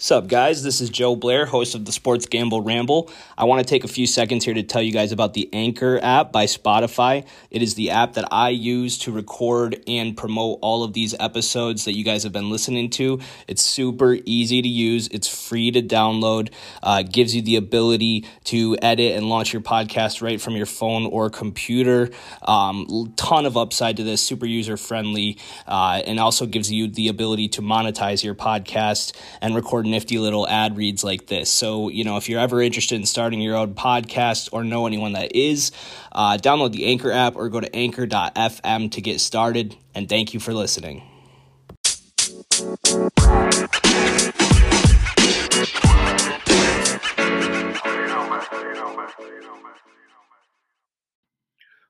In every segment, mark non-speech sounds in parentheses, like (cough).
Sup, guys? This is Joe Blair, host of the Sports Gamble Ramble. I want to take a few seconds here to tell you guys about the Anchor app by Spotify. It is the app that I use to record and promote all of these episodes that you guys have been listening to. It's super easy to use, it's free to download, uh, gives you the ability to edit and launch your podcast right from your phone or computer. Um, ton of upside to this, super user friendly, uh, and also gives you the ability to monetize your podcast and record nifty little ad reads like this. So, you know, if you're ever interested in starting your own podcast or know anyone that is, uh, download the Anchor app or go to anchor.fm to get started. And thank you for listening.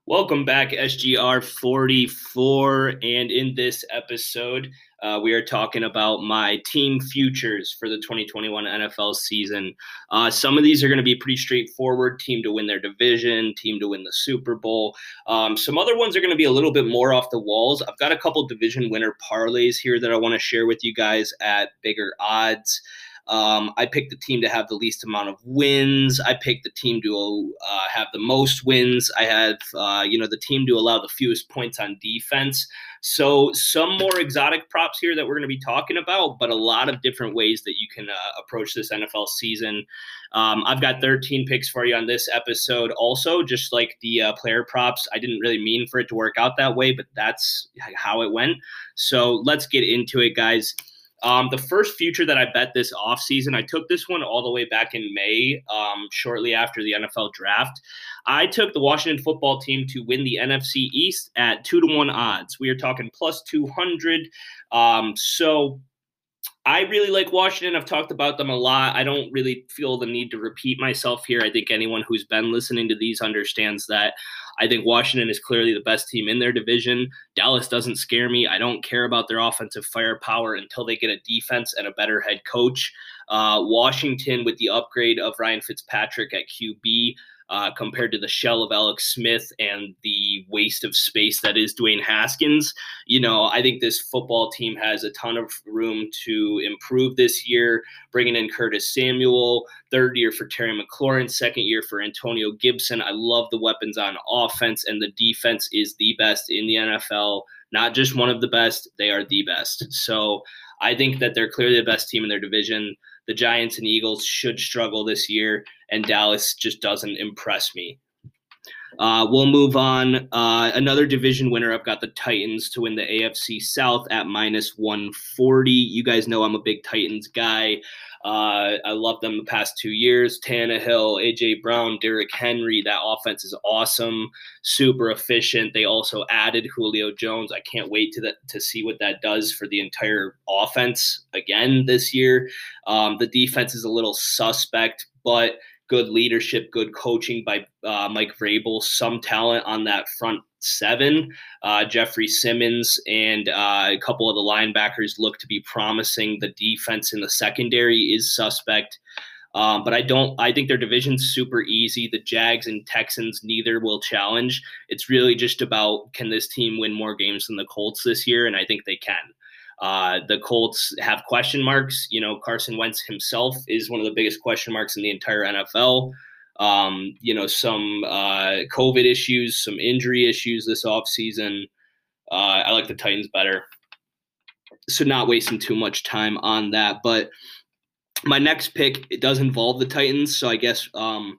Welcome back, SGR 44. And in this episode, uh, we are talking about my team futures for the 2021 NFL season. Uh, some of these are going to be pretty straightforward team to win their division, team to win the Super Bowl. Um, some other ones are going to be a little bit more off the walls. I've got a couple division winner parlays here that I want to share with you guys at bigger odds. Um, I picked the team to have the least amount of wins. I picked the team to uh, have the most wins. I have, uh, you know, the team to allow the fewest points on defense. So some more exotic props here that we're going to be talking about, but a lot of different ways that you can uh, approach this NFL season. Um, I've got 13 picks for you on this episode. Also, just like the uh, player props, I didn't really mean for it to work out that way, but that's how it went. So let's get into it, guys. Um, the first future that I bet this offseason, I took this one all the way back in May, um, shortly after the NFL draft. I took the Washington football team to win the NFC East at two to one odds. We are talking plus 200. Um, so I really like Washington. I've talked about them a lot. I don't really feel the need to repeat myself here. I think anyone who's been listening to these understands that. I think Washington is clearly the best team in their division. Dallas doesn't scare me. I don't care about their offensive firepower until they get a defense and a better head coach. Uh, Washington, with the upgrade of Ryan Fitzpatrick at QB, uh, compared to the shell of Alex Smith and the waste of space that is Dwayne Haskins. You know, I think this football team has a ton of room to improve this year, bringing in Curtis Samuel, third year for Terry McLaurin, second year for Antonio Gibson. I love the weapons on offense, and the defense is the best in the NFL. Not just one of the best, they are the best. So I think that they're clearly the best team in their division the Giants and Eagles should struggle this year, and Dallas just doesn't impress me. Uh, we'll move on. Uh, another division winner. I've got the Titans to win the AFC South at minus 140. You guys know I'm a big Titans guy. Uh, I love them the past two years. Tannehill, AJ Brown, Derrick Henry. That offense is awesome, super efficient. They also added Julio Jones. I can't wait to the, to see what that does for the entire offense again this year. Um, the defense is a little suspect, but good leadership, good coaching by uh, Mike Vrabel, some talent on that front seven. Uh, Jeffrey Simmons and uh, a couple of the linebackers look to be promising. The defense in the secondary is suspect. Um, but I don't. I think their division's super easy. The Jags and Texans neither will challenge. It's really just about can this team win more games than the Colts this year, and I think they can. Uh, the Colts have question marks. You know, Carson Wentz himself is one of the biggest question marks in the entire NFL. Um, you know, some uh, COVID issues, some injury issues this offseason. Uh, I like the Titans better. So, not wasting too much time on that. But my next pick, it does involve the Titans. So, I guess um,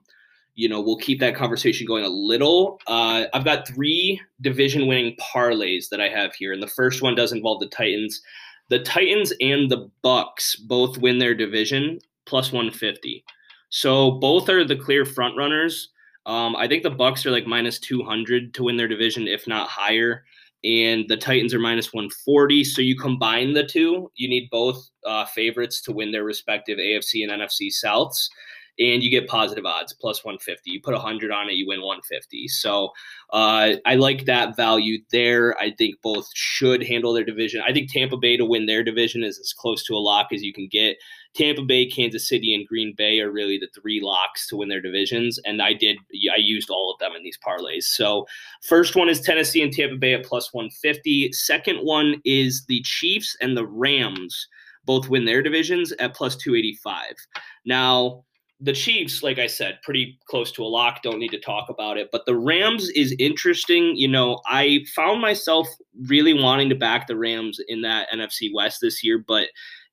you know, we'll keep that conversation going a little. Uh, I've got three division winning parlays that I have here, and the first one does involve the Titans. The Titans and the Bucks both win their division plus 150. So both are the clear front runners. Um, I think the Bucks are like minus 200 to win their division, if not higher. And the Titans are minus 140. So you combine the two, you need both uh, favorites to win their respective AFC and NFC Souths and you get positive odds plus 150 you put 100 on it you win 150 so uh, i like that value there. I think both should handle their division. I think tampa bay to win their division is as close to a lock as you can get. Tampa bay kansas city and green bay are really the three locks to win their divisions and i did i used all of them in these parlays. So first one is tennessee and tampa bay at plus 150 second one is the chiefs and the rams both win their divisions at plus 285. Now, the Chiefs, like I said, pretty close to a lock. Don't need to talk about it. But the Rams is interesting. You know, I found myself really wanting to back the Rams in that NFC West this year, but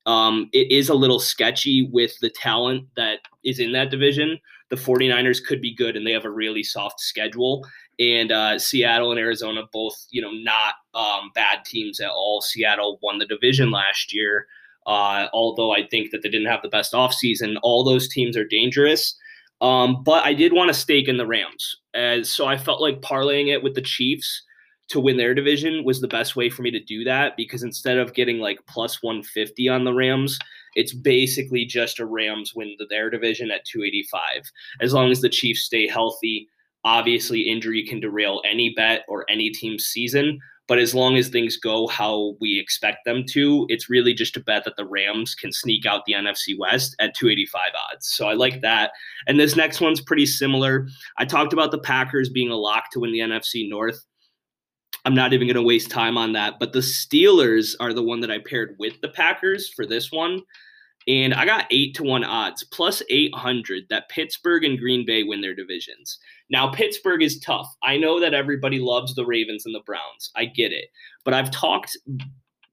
um, it is a little sketchy with the talent that is in that division. The 49ers could be good and they have a really soft schedule. And uh, Seattle and Arizona both, you know, not um, bad teams at all. Seattle won the division last year. Uh, although I think that they didn't have the best offseason, all those teams are dangerous. Um, but I did want to stake in the Rams. As, so I felt like parlaying it with the Chiefs to win their division was the best way for me to do that because instead of getting like plus 150 on the Rams, it's basically just a Rams win their division at 285. As long as the Chiefs stay healthy, obviously injury can derail any bet or any team's season. But as long as things go how we expect them to, it's really just a bet that the Rams can sneak out the NFC West at 285 odds. So I like that. And this next one's pretty similar. I talked about the Packers being a lock to win the NFC North. I'm not even going to waste time on that. But the Steelers are the one that I paired with the Packers for this one. And I got eight to one odds, plus 800 that Pittsburgh and Green Bay win their divisions. Now, Pittsburgh is tough. I know that everybody loves the Ravens and the Browns. I get it. But I've talked,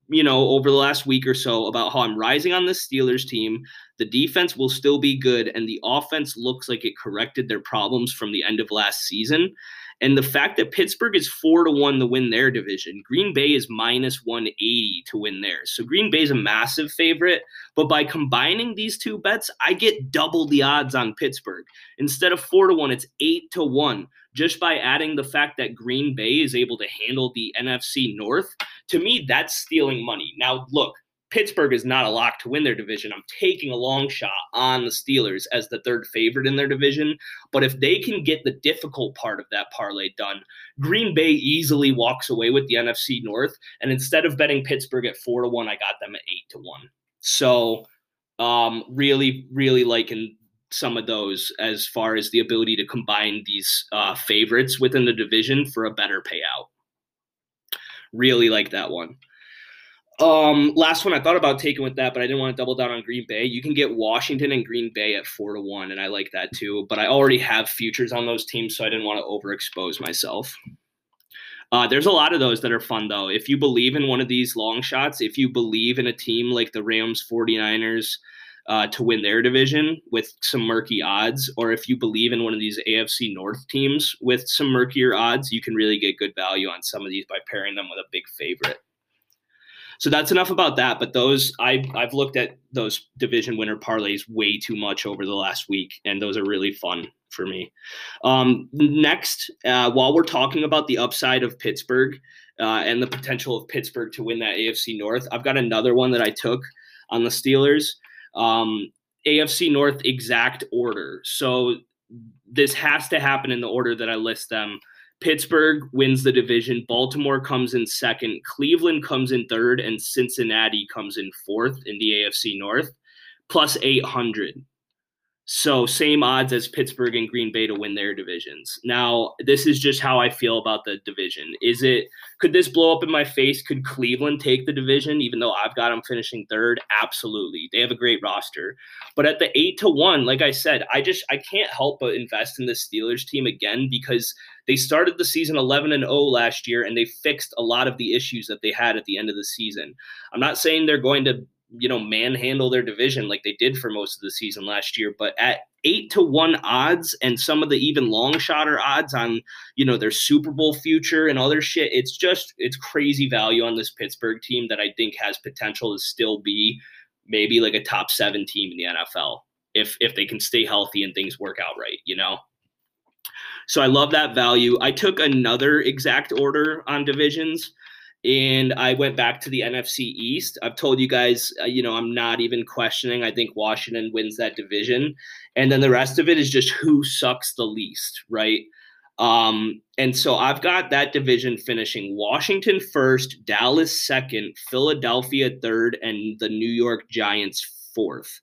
you know, over the last week or so about how I'm rising on the Steelers team. The defense will still be good, and the offense looks like it corrected their problems from the end of last season. And the fact that Pittsburgh is four to one to win their division, Green Bay is minus 180 to win theirs. So Green Bay is a massive favorite. But by combining these two bets, I get double the odds on Pittsburgh. Instead of four to one, it's eight to one. Just by adding the fact that Green Bay is able to handle the NFC North, to me, that's stealing money. Now, look, Pittsburgh is not a lock to win their division. I'm taking a long shot on the Steelers as the third favorite in their division. But if they can get the difficult part of that parlay done, Green Bay easily walks away with the NFC North. And instead of betting Pittsburgh at four to one, I got them at eight to one. So um, really, really liking some of those as far as the ability to combine these uh, favorites within the division for a better payout. Really like that one. Um, last one I thought about taking with that, but I didn't want to double down on Green Bay. You can get Washington and Green Bay at four to one, and I like that too. But I already have futures on those teams, so I didn't want to overexpose myself. Uh, there's a lot of those that are fun though. If you believe in one of these long shots, if you believe in a team like the Rams 49ers uh, to win their division with some murky odds, or if you believe in one of these AFC North teams with some murkier odds, you can really get good value on some of these by pairing them with a big favorite. So that's enough about that. But those I I've looked at those division winner parlays way too much over the last week, and those are really fun for me. Um, next, uh, while we're talking about the upside of Pittsburgh uh, and the potential of Pittsburgh to win that AFC North, I've got another one that I took on the Steelers. Um, AFC North exact order. So this has to happen in the order that I list them Pittsburgh wins the division. Baltimore comes in second. Cleveland comes in third. And Cincinnati comes in fourth in the AFC North, plus 800. So same odds as Pittsburgh and Green Bay to win their divisions. Now, this is just how I feel about the division. Is it could this blow up in my face? Could Cleveland take the division even though I've got them finishing third? Absolutely. They have a great roster. But at the 8 to 1, like I said, I just I can't help but invest in the Steelers team again because they started the season 11 and 0 last year and they fixed a lot of the issues that they had at the end of the season. I'm not saying they're going to you know, manhandle their division like they did for most of the season last year. But at eight to one odds and some of the even long shotter odds on, you know, their Super Bowl future and other shit, it's just it's crazy value on this Pittsburgh team that I think has potential to still be maybe like a top seven team in the NFL if if they can stay healthy and things work out right, you know. So I love that value. I took another exact order on divisions and I went back to the NFC East. I've told you guys, uh, you know, I'm not even questioning. I think Washington wins that division. And then the rest of it is just who sucks the least, right? Um, and so I've got that division finishing Washington first, Dallas second, Philadelphia third, and the New York Giants fourth.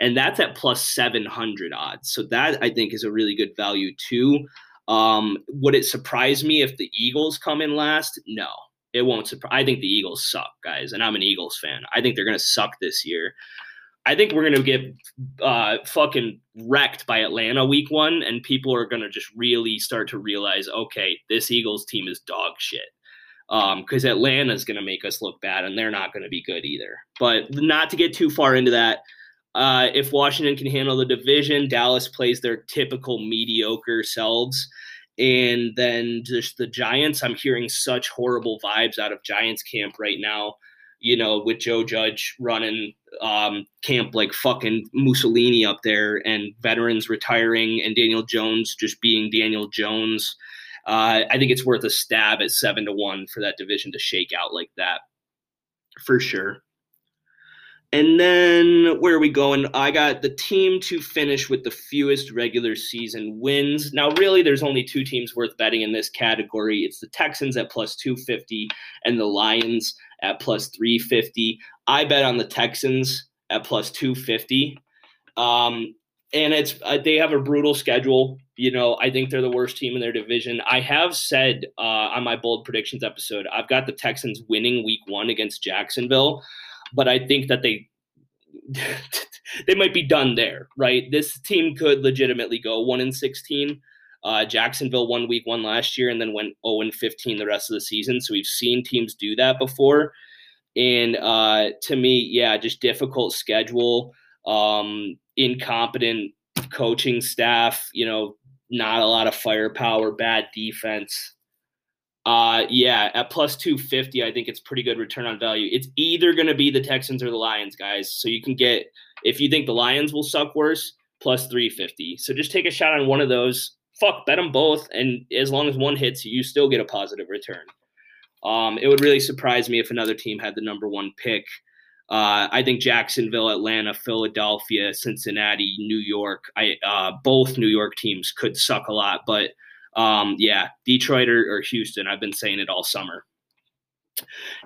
And that's at plus 700 odds. So that I think is a really good value too. Um, would it surprise me if the Eagles come in last? No It won't surprise. I think the Eagles suck, guys, and I'm an Eagles fan. I think they're to suck this year. I think we're to get uh, fucking wrecked by Atlanta week one, and people are to just really start to realize, okay, this Eagles team is dog shit. Because um, Atlanta is going to make us look bad, and they're not to be good either. But not to get too far into that, uh, if Washington can handle the division, Dallas plays their typical mediocre selves. And then just the Giants, I'm hearing such horrible vibes out of Giants camp right now. You know, with Joe Judge running um, camp like fucking Mussolini up there, and veterans retiring, and Daniel Jones just being Daniel Jones. Uh, I think it's worth a stab at seven to one for that division to shake out like that, for sure. And then where are we going? I got the team to finish with the fewest regular season wins. Now, really, there's only two teams worth betting in this category. It's the Texans at plus 250 and the Lions at plus 350. I bet on the Texans at plus 250. Um, and it's uh, they have a brutal schedule. You know, I think they're the worst team in their division. I have said uh, on my bold predictions episode, I've got the Texans winning Week One against Jacksonville but I think that they (laughs) they might be done there, right? This team could legitimately go one in sixteen. Uh, Jacksonville won week one last year and then went 0 and 15 the rest of the season. So we've seen teams do that before. And uh, to me, yeah, just difficult schedule, um, incompetent coaching staff, you know, not a lot of firepower, bad defense. Uh, yeah, at plus 250, I think it's pretty good return on value. It's either going to be the Texans or the Lions, guys. So you can get, if you think the Lions will suck worse, plus 350. So just take a shot on one of those. Fuck, bet them both. And as long as one hits, you still get a positive return. Um, it would really surprise me if another team had the number one pick. Uh, I think Jacksonville, Atlanta, Philadelphia, Cincinnati, New York, I uh, both New York teams could suck a lot, but um, yeah, Detroit or, or Houston. I've been saying it all summer.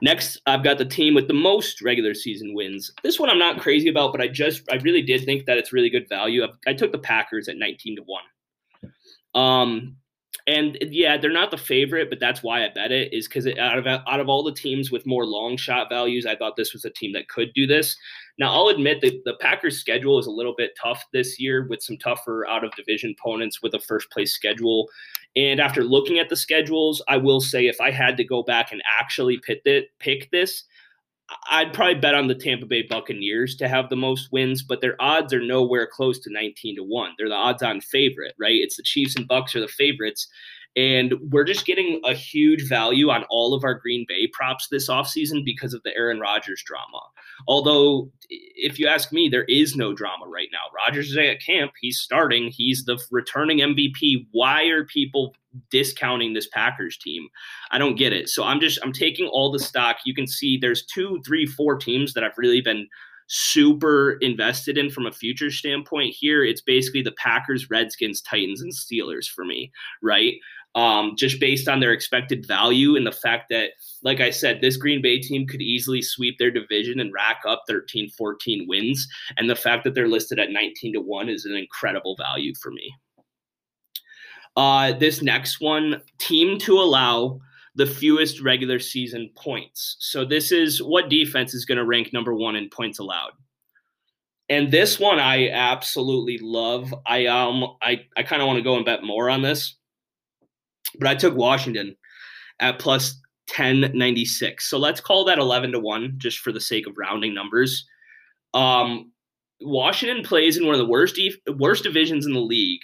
Next, I've got the team with the most regular season wins. This one I'm not crazy about, but I just I really did think that it's really good value. I, I took the Packers at 19 to one. Um, and yeah, they're not the favorite, but that's why I bet it is because out of out of all the teams with more long shot values, I thought this was a team that could do this. Now I'll admit that the Packers' schedule is a little bit tough this year with some tougher out of division opponents with a first place schedule. And after looking at the schedules, I will say if I had to go back and actually pick it, pick this, I'd probably bet on the Tampa Bay Buccaneers to have the most wins, but their odds are nowhere close to 19 to 1. They're the odds on favorite, right? It's the Chiefs and Bucks are the favorites. And we're just getting a huge value on all of our Green Bay props this offseason because of the Aaron Rodgers drama. Although, if you ask me, there is no drama right now. Rodgers is at camp. He's starting. He's the returning MVP. Why are people discounting this Packers team? I don't get it. So I'm just, I'm taking all the stock. You can see there's two, three, four teams that I've really been super invested in from a future standpoint here. It's basically the Packers, Redskins, Titans, and Steelers for me, right? Um, just based on their expected value and the fact that, like I said, this Green Bay team could easily sweep their division and rack up 13, 14 wins. And the fact that they're listed at 19 to 1 is an incredible value for me. Uh, this next one, team to allow the fewest regular season points. So this is what defense is going to rank number one in points allowed. And this one I absolutely love. I um I, I kind of want to go and bet more on this but I took Washington at plus 1096. So let's call that 11 to 1 just for the sake of rounding numbers. Um, Washington plays in one of the worst worst divisions in the league.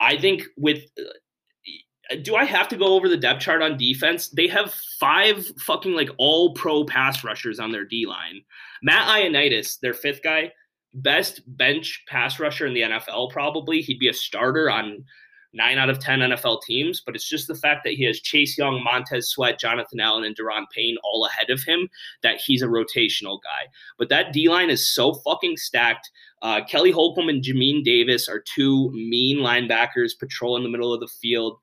I think with uh, do I have to go over the depth chart on defense? They have five fucking like all pro pass rushers on their D line. Matt Ioannidis, their fifth guy, best bench pass rusher in the NFL probably. He'd be a starter on nine out of 10 NFL teams, but it's just the fact that he has Chase Young, Montez Sweat, Jonathan Allen, and Daron Payne all ahead of him that he's a rotational guy. But that D line is so fucking stacked. Uh, Kelly Holcomb and Jamin Davis are two mean linebackers patrol in the middle of the field.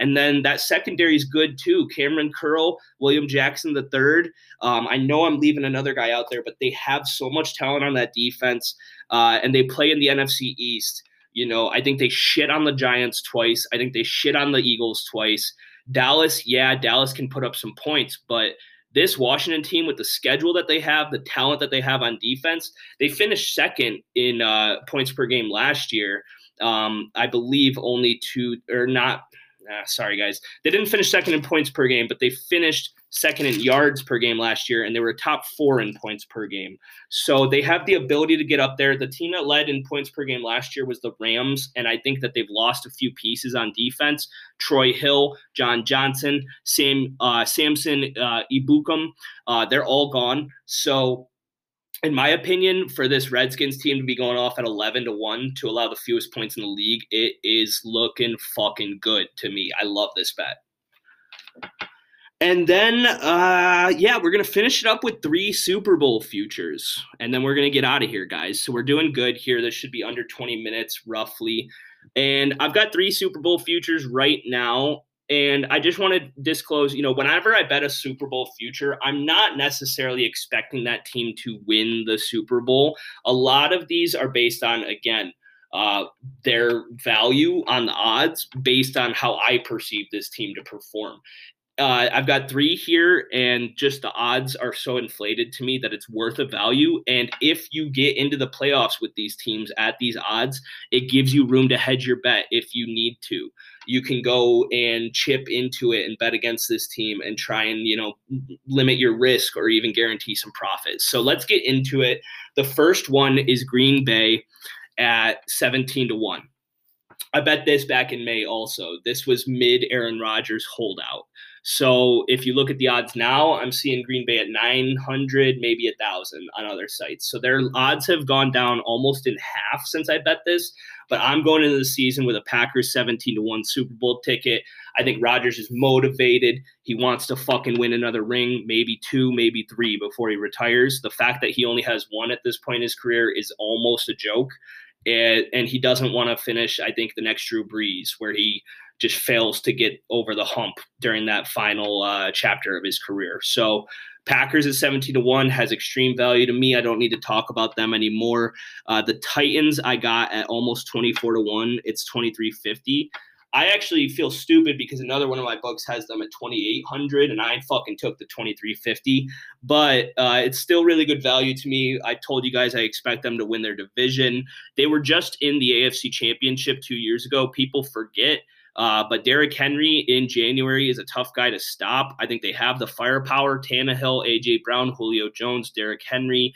And then that secondary is good too. Kamren Curl, William Jackson third. Um, I know I'm leaving another guy out there, but they have so much talent on that defense, uh, and they play in the NFC East. You know, I think they shit on the Giants twice. I think they shit on the Eagles twice. Dallas, yeah, Dallas can put up some points, but this Washington team, with the schedule that they have, the talent that they have on defense, they finished second in uh, points per game last year. Um, I believe only two or not. Uh, sorry, guys. They didn't finish second in points per game, but they finished second in yards per game last year, and they were top four in points per game. So they have the ability to get up there. The team that led in points per game last year was the Rams, and I think that they've lost a few pieces on defense. Troy Hill, John Johnson, Sam uh, Samson uh, Ebukam, uh, they're all gone. So in my opinion, for this Redskins team to be going off at 11 to 1 to allow the fewest points in the league, it is looking fucking good to me. I love this bet. And then, uh, yeah, we're going to finish it up with three Super Bowl futures. And then we're going to get out of here, guys. So we're doing good here. This should be under 20 minutes, roughly. And I've got three Super Bowl futures right now. And I just want to disclose, you know, whenever I bet a Super Bowl future, I'm not necessarily expecting that team to win the Super Bowl. A lot of these are based on, again, uh, their value on the odds based on how I perceive this team to perform uh, I've got three here, and just the odds are so inflated to me that it's worth a value. And if you get into the playoffs with these teams at these odds, it gives you room to hedge your bet if you need to. You can go and chip into it and bet against this team and try and, you know, limit your risk or even guarantee some profits. So let's get into it. The first one is Green Bay at 17 to 1. I bet this back in May also. This was mid Aaron Rodgers holdout. So if you look at the odds now, I'm seeing Green Bay at 900, maybe a thousand on other sites. So their odds have gone down almost in half since I bet this. But I'm going into the season with a Packers 17 to 1 Super Bowl ticket. I think Rodgers is motivated. He wants to fucking win another ring, maybe two, maybe three before he retires. The fact that he only has one at this point in his career is almost a joke. And, and he doesn't want to finish, I think, the next Drew Brees, where he just fails to get over the hump during that final uh, chapter of his career. So Packers at 17 to 1 has extreme value to me. I don't need to talk about them anymore. Uh, the Titans I got at almost 24 to 1. It's 2350. I actually feel stupid because another one of my books has them at 2800 and I fucking took the 2350. But uh, it's still really good value to me. I told you guys I expect them to win their division. They were just in the AFC Championship two years ago. People forget uh, but Derrick Henry in January is a tough guy to stop. I think they have the firepower. Tannehill, AJ Brown, Julio Jones, Derrick Henry.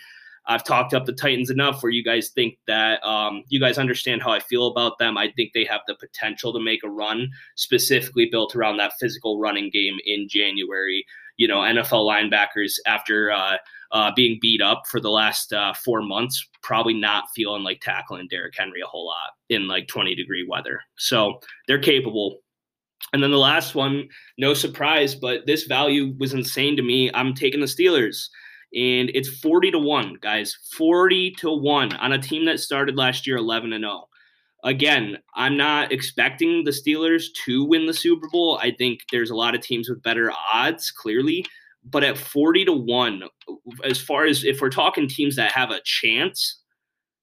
I've talked up the Titans enough where you guys think that um, you guys understand how I feel about them. I think they have the potential to make a run, specifically built around that physical running game in January. You know, NFL linebackers after uh, uh, being beat up for the last uh, four months, probably not feeling like tackling Derrick Henry a whole lot in like 20 degree weather. So they're capable. And then the last one, no surprise, but this value was insane to me. I'm taking the Steelers. And it's 40 to 1, guys. 40 to 1 on a team that started last year 11 and 0 again, I'm not expecting the Steelers to win the Super Bowl. I think there's a lot of teams with better odds, clearly. But at 40 to 1, as far as if we're talking teams that have a chance,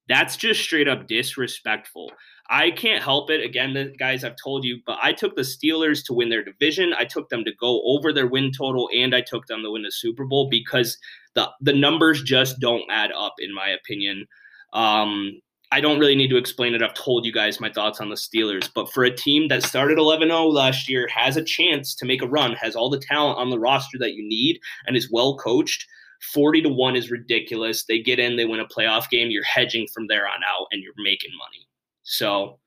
that's just straight up disrespectful. I can't help it. Again, guys, I've told you, but I took the Steelers to win their division. I took them to go over their win total, and I took them to win the Super Bowl because the the numbers just don't add up, in my opinion. Um, I don't really need to explain it. I've told you guys my thoughts on the Steelers. But for a team that started 11 0 last year, has a chance to make a run, has all the talent on the roster that you need, and is well coached, 40 to 1 is ridiculous. They get in, they win a playoff game. You're hedging from there on out, and you're making money. So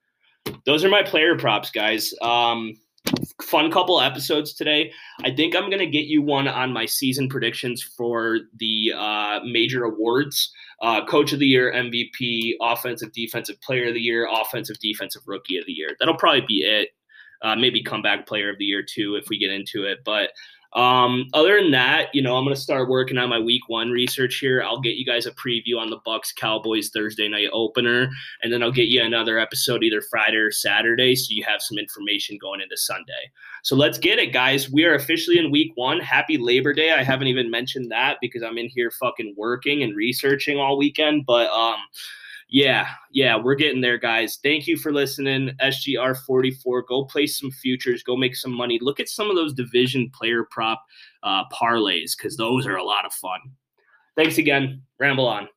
those are my player props, guys. Um, fun couple episodes today. I think I'm going to get you one on my season predictions for the uh, major awards uh, Coach of the Year, MVP, Offensive Defensive Player of the Year, Offensive Defensive Rookie of the Year. That'll probably be it. Uh, maybe comeback player of the year too if we get into it. But um, other than that, you know, I'm to start working on my week one research here. I'll get you guys a preview on the Bucks Cowboys Thursday night opener, and then I'll get you another episode either Friday or Saturday, so you have some information going into Sunday. So let's get it, guys. We are officially in week one. Happy Labor Day. I haven't even mentioned that because I'm in here fucking working and researching all weekend, but um Yeah, yeah, we're getting there, guys. Thank you for listening. SGR 44. Go play some futures. Go make some money. Look at some of those division player prop uh, parlays because those are a lot of fun. Thanks again. Ramble on.